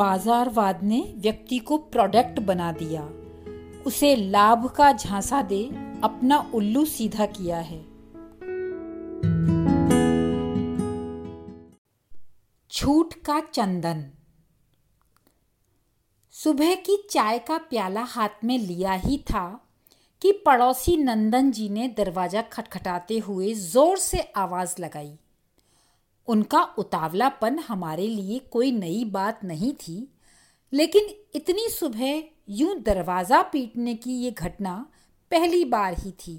बाजारवाद ने व्यक्ति को प्रोडक्ट बना दिया। उसे लाभ का झांसा दे अपना उल्लू सीधा किया है। छूट का चंदन। सुबह की चाय का प्याला हाथ में लिया ही था कि पड़ोसी नंदन जी ने दरवाज़ा खटखटाते हुए ज़ोर से आवाज़ लगाई। उनका उतावलापन हमारे लिए कोई नई बात नहीं थी, लेकिन इतनी सुबह यूँ दरवाज़ा पीटने की ये घटना पहली बार ही थी।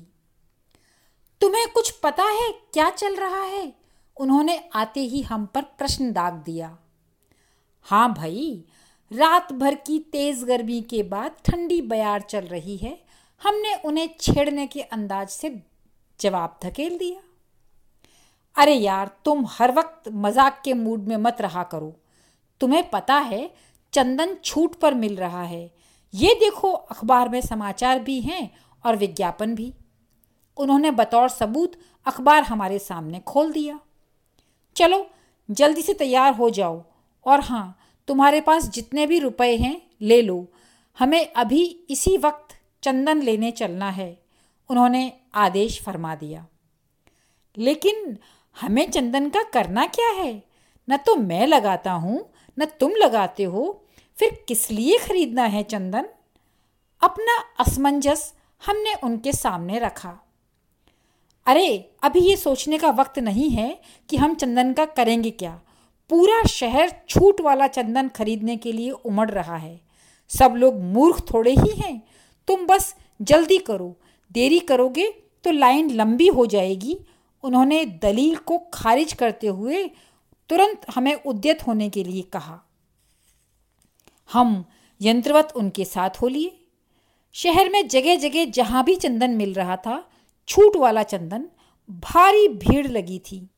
तुम्हें कुछ पता है क्या चल रहा है? उन्होंने आते ही हम पर प्रश्न दाग दिया। हाँ भाई, रात भर की तेज गर्मी के बाद ठंडी बयार चल रही है। हमने उन्हें छेड़ने के अंदाज से जवाब धकेल दिया। अरे यार, तुम हर वक्त मज़ाक के मूड में मत रहा करो। तुम्हें पता है, चंदन छूट पर मिल रहा है। ये देखो, अखबार में समाचार भी हैं और विज्ञापन भी। उन्होंने बतौर सबूत अखबार हमारे सामने खोल दिया। चलो, जल्दी से तैयार हो जाओ। और हाँ तुम्हारे पास जितने भी रुपए हैं, ले लो। हमें अभी इसी वक्त चंदन लेने चलना है, उन्होंने आदेश फरमा दिया। लेकिन हमें चंदन का करना क्या है? न तो मैं लगाता हूँ, न तुम लगाते हो, फिर किस लिए खरीदना है चंदन? अपना असमंजस हमने उनके सामने रखा। अरे, अभी ये सोचने का वक्त नहीं है कि हम चंदन का करेंगे क्या। पूरा शहर छूट वाला चंदन खरीदने के लिए उमड़ रहा है। सब लोग मूर्ख थोड़े ही हैं। तुम बस जल्दी करो। देरी करोगे तो लाइन लंबी हो जाएगी उन्होंने दलील को खारिज करते हुए तुरंत हमें उद्यत होने के लिए कहा। हम यंत्रवत उनके साथ हो लिए शहर में जगह जगह जहाँ भी चंदन मिल रहा था, छूट वाला चंदन, भारी भीड़ लगी थी।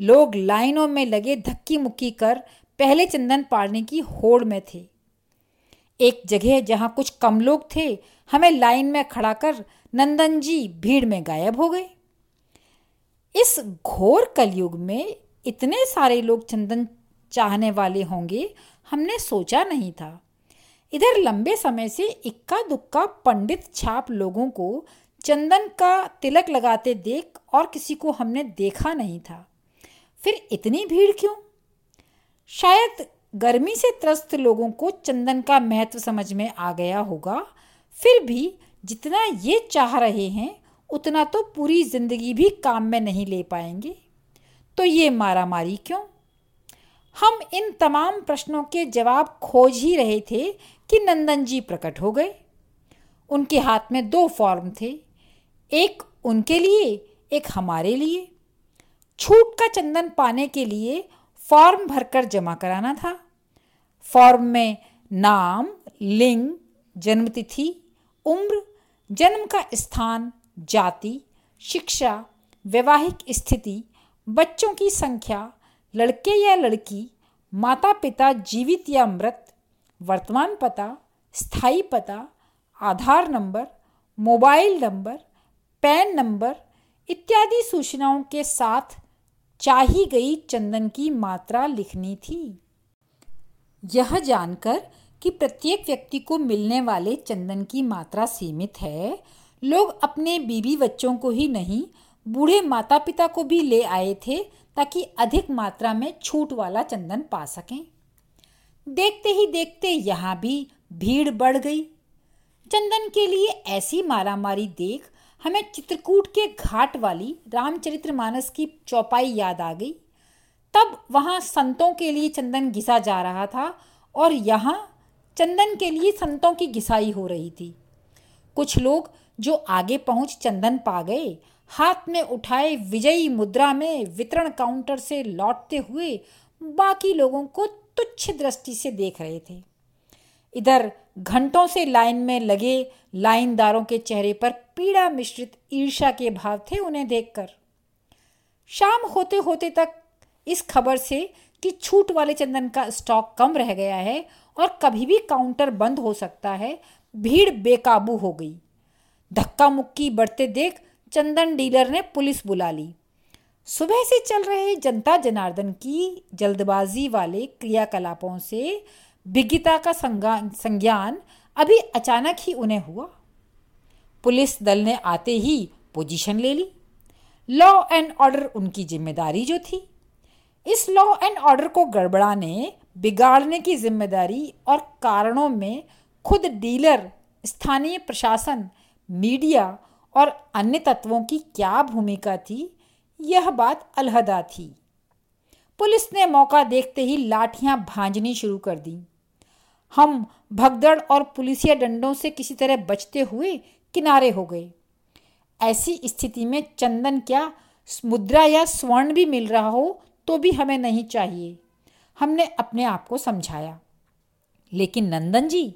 लोग लाइनों में लगे धक्की मुक्की कर पहले चंदन पाड़ने की होड़ में थे। एक जगह जहाँ कुछ कम लोग थे, हमें लाइन में खड़ा कर नंदन जी भीड़ में गायब हो गए। इस घोर कलयुग में इतने सारे लोग चंदन चाहने वाले होंगे, हमने सोचा नहीं था। इधर लंबे समय से इक्का दुक्का पंडित छाप लोगों को चंदन का तिलक लगाते देख और किसी को हमने देखा नहीं था। फिर इतनी भीड़ क्यों? शायद गर्मी से त्रस्त लोगों को चंदन का महत्व समझ में आ गया होगा। फिर भी जितना ये चाह रहे हैं उतना तो पूरी ज़िंदगी भी काम में नहीं ले पाएँगे। तो ये मारामारी क्यों? हम इन तमाम प्रश्नों के जवाब खोज ही रहे थे कि नंदन जी प्रकट हो गए। उनके हाथ में दो फॉर्म थे, एक उनके लिए, एक हमारे लिए। छूट का चंदन पाने के लिए फॉर्म भरकर जमा कराना था। फॉर्म में नाम, लिंग, जन्मतिथि, उम्र, जन्म का स्थान जाति, शिक्षा, वैवाहिक स्थिति, बच्चों की संख्या, लड़के या लड़की माता पिता जीवित या मृत, वर्तमान पता, स्थायी पता, Aadhaar number, mobile number, PAN number इत्यादि सूचनाओं के साथ चाही गई चंदन की मात्रा लिखनी थी। यह जानकर कि प्रत्येक व्यक्ति को मिलने वाले चंदन की मात्रा सीमित है लोग अपने बीबी बच्चों को ही नहीं, बूढ़े माता पिता को भी ले आए थे ताकि अधिक मात्रा में छूट वाला चंदन पा सकें। देखते ही देखते यहाँ भी भीड़ बढ़ गई। चंदन के लिए ऐसी मारामारी देख हमें चित्रकूट के घाट वाली रामचरितमानस की चौपाई याद आ गई। तब वहाँ संतों के लिए चंदन घिसा जा रहा था और यहाँ चंदन के लिए संतों की घिसाई हो रही थी। कुछ लोग जो आगे पहुँच चंदन पा गए। हाथ में उठाए विजयी मुद्रा में वितरण काउंटर से लौटते हुए बाकी लोगों को तुच्छ दृष्टि से देख रहे थे। इधर घंटों से लाइन में लगे लाइनदारों के चेहरे पर पीड़ा मिश्रित ईर्षा के भाव थे उन्हें देखकर। शाम होते होते तक इस खबर से कि छूट वाले चंदन का स्टॉक कम रह गया है और कभी भी काउंटर बंद हो सकता है, भीड़ बेकाबू हो गई। धक्का मुक्की बढ़ते देख चंदन डीलर ने पुलिस बुला ली। सुबह से चल रहे जनता जनार्दन की जल्दबाजी वाले क्रियाकलापों से विज्ञता का संज्ञान अभी अचानक ही उन्हें हुआ। पुलिस दल ने आते ही पोजीशन ले ली। लॉ एंड ऑर्डर उनकी ज़िम्मेदारी जो थी। इस लॉ एंड ऑर्डर को गड़बड़ाने, बिगाड़ने की ज़िम्मेदारी और कारणों में खुद डीलर, स्थानीय प्रशासन मीडिया और अन्य तत्वों की क्या भूमिका थी, यह बात अलहदा थी। पुलिस ने मौका देखते ही लाठियाँ भांजनी शुरू कर दी। हम भगदड़ और पुलिसिया डंडों से किसी तरह बचते हुए किनारे हो गए। ऐसी स्थिति में चंदन क्या मुद्रा या स्वर्ण भी मिल रहा हो तो भी हमें नहीं चाहिए। हमने अपने आप को समझाया। लेकिन नंदन जी,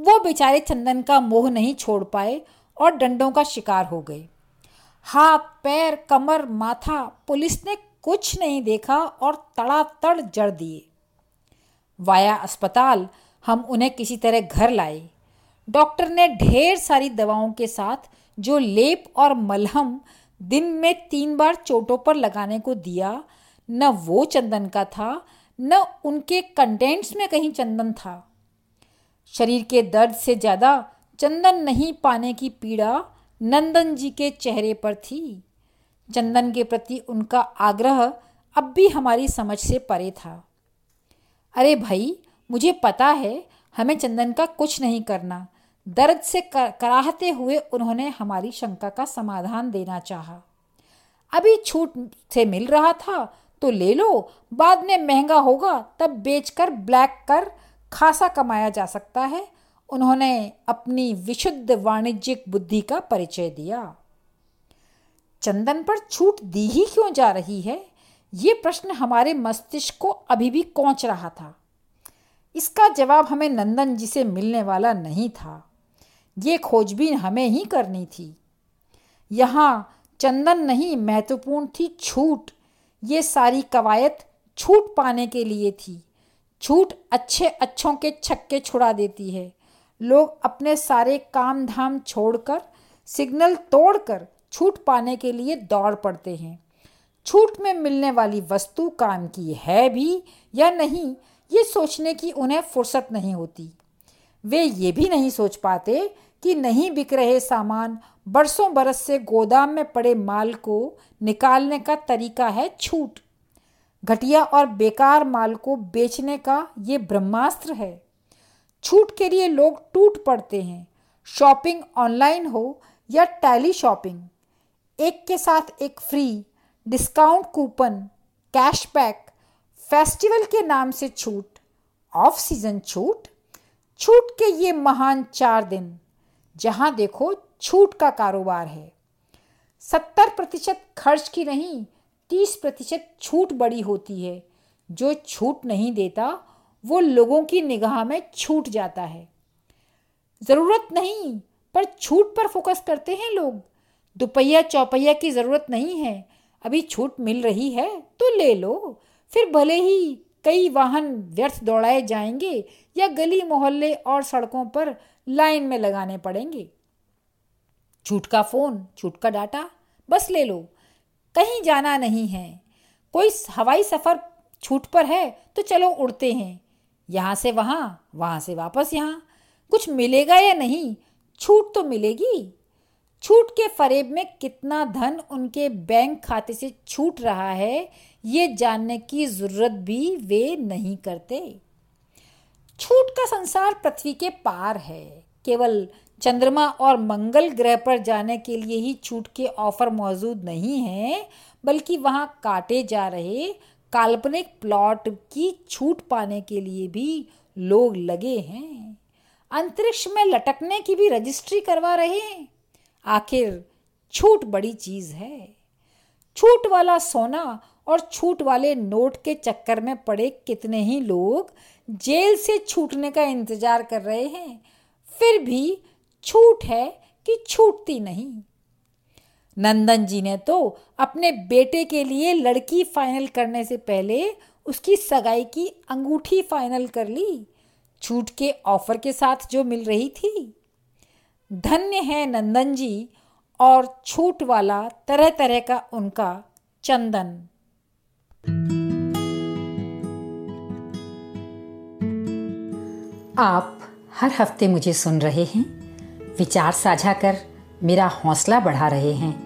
वो बेचारे चंदन का मोह नहीं छोड़ पाए और डंडों का शिकार हो गए। हाथ, पैर, कमर, माथा पुलिस ने कुछ नहीं देखा और तड़ातड़ जड़ दिए। वाया अस्पताल, हम उन्हें किसी तरह घर लाए। डॉक्टर ने ढेर सारी दवाओं के साथ जो लेप और मलहम दिन में तीन बार चोटों पर लगाने को दिया, न वो चंदन का था, न उनके कंटेंट्स में कहीं चंदन था। शरीर के दर्द से ज़्यादा चंदन नहीं पाने की पीड़ा नंदन जी के चेहरे पर थी। चंदन के प्रति उनका आग्रह अब भी हमारी समझ से परे था। अरे भाई, मुझे पता है हमें चंदन का कुछ नहीं करना। दर्द से कराहते हुए उन्होंने हमारी शंका का समाधान देना चाहा। अभी छूट से मिल रहा था तो ले लो, बाद में महँगा होगा तब बेचकर, ब्लैक कर, खासा कमाया जा सकता है। उन्होंने अपनी विशुद्ध वाणिज्यिक बुद्धि का परिचय दिया। चंदन पर छूट दी ही क्यों जा रही है? ये प्रश्न हमारे मस्तिष्क को अभी भी कोच रहा था। इसका जवाब हमें नंदन जी से मिलने वाला नहीं था। ये खोजबीन हमें ही करनी थी। यहाँ चंदन नहीं, महत्वपूर्ण थी छूट। ये सारी कवायद छूट पाने के लिए थी। छूट अच्छे अच्छों के छक्के छुड़ा देती है। लोग अपने सारे काम धाम छोड़कर, सिग्नल तोड़कर छूट पाने के लिए दौड़ पड़ते हैं। छूट में मिलने वाली वस्तु काम की है भी या नहीं, ये सोचने की उन्हें फुर्सत नहीं होती। वे ये भी नहीं सोच पाते कि नहीं बिक रहे सामान बरसों बरस से गोदाम में पड़े माल को निकालने का तरीका है छूट। घटिया और बेकार माल को बेचने का ये ब्रह्मास्त्र है। छूट के लिए लोग टूट पड़ते हैं। शॉपिंग ऑनलाइन हो या टैली शॉपिंग, एक के साथ एक free, discount coupon, cashback, festival के नाम से छूट, ऑफ़ सीज़न छूट छूट के ये महान चार दिन, जहाँ देखो छूट का कारोबार है। सत्तर प्रतिशत खर्च की नहीं, तीस प्रतिशत छूट बड़ी होती है, जो छूट नहीं देता वो लोगों की निगाह में छूट जाता है। ज़रूरत नहीं, पर छूट पर फोकस करते हैं लोग। दुपहिया चौपहिया की ज़रूरत नहीं है। अभी छूट मिल रही है तो ले लो। फिर भले ही कई वाहन व्यर्थ दौड़ाए जाएँगे या गली मोहल्ले और सड़कों पर लाइन में लगाने पड़ेंगे। छूट का फ़ोन, छूट का डाटा, बस ले लो। कहीं जाना नहीं है। कोई हवाई सफ़र छूट पर है तो चलो उड़ते हैं। यहाँ से वहाँ वहाँ से वापस यहाँ। कुछ मिलेगा या नहीं? छूट तो मिलेगी। छूट के फरेब में कितना धन उनके बैंक खाते से छूट रहा है, ये जानने की ज़रूरत भी वे नहीं करते। छूट का संसार पृथ्वी के पार है। केवल चंद्रमा और मंगल ग्रह पर जाने के लिए ही छूट के ऑफ़र मौजूद नहीं हैं, बल्कि वहाँ काटे जा रहे काल्पनिक प्लॉट की छूट पाने के लिए भी लोग लगे हैं। अंतरिक्ष में लटकने की भी रजिस्ट्री करवा रहे हैं। आखिर छूट बड़ी चीज़ है। छूट वाला सोना और छूट वाले नोट के चक्कर में पड़े कितने ही लोग जेल से छूटने का इंतज़ार कर रहे हैं। फिर भी छूट है कि छूटती नहीं। नंदन जी ने तो अपने बेटे के लिए लड़की फाइनल करने से पहले उसकी सगाई की अंगूठी फाइनल कर ली, छूट के ऑफ़र के साथ जो मिल रही थी। धन्य है नंदन जी और छूट वाला तरह तरह का उनका चंदन। आप हर हफ़्ते मुझे सुन रहे हैं। विचार साझा कर मेरा हौसला बढ़ा रहे हैं।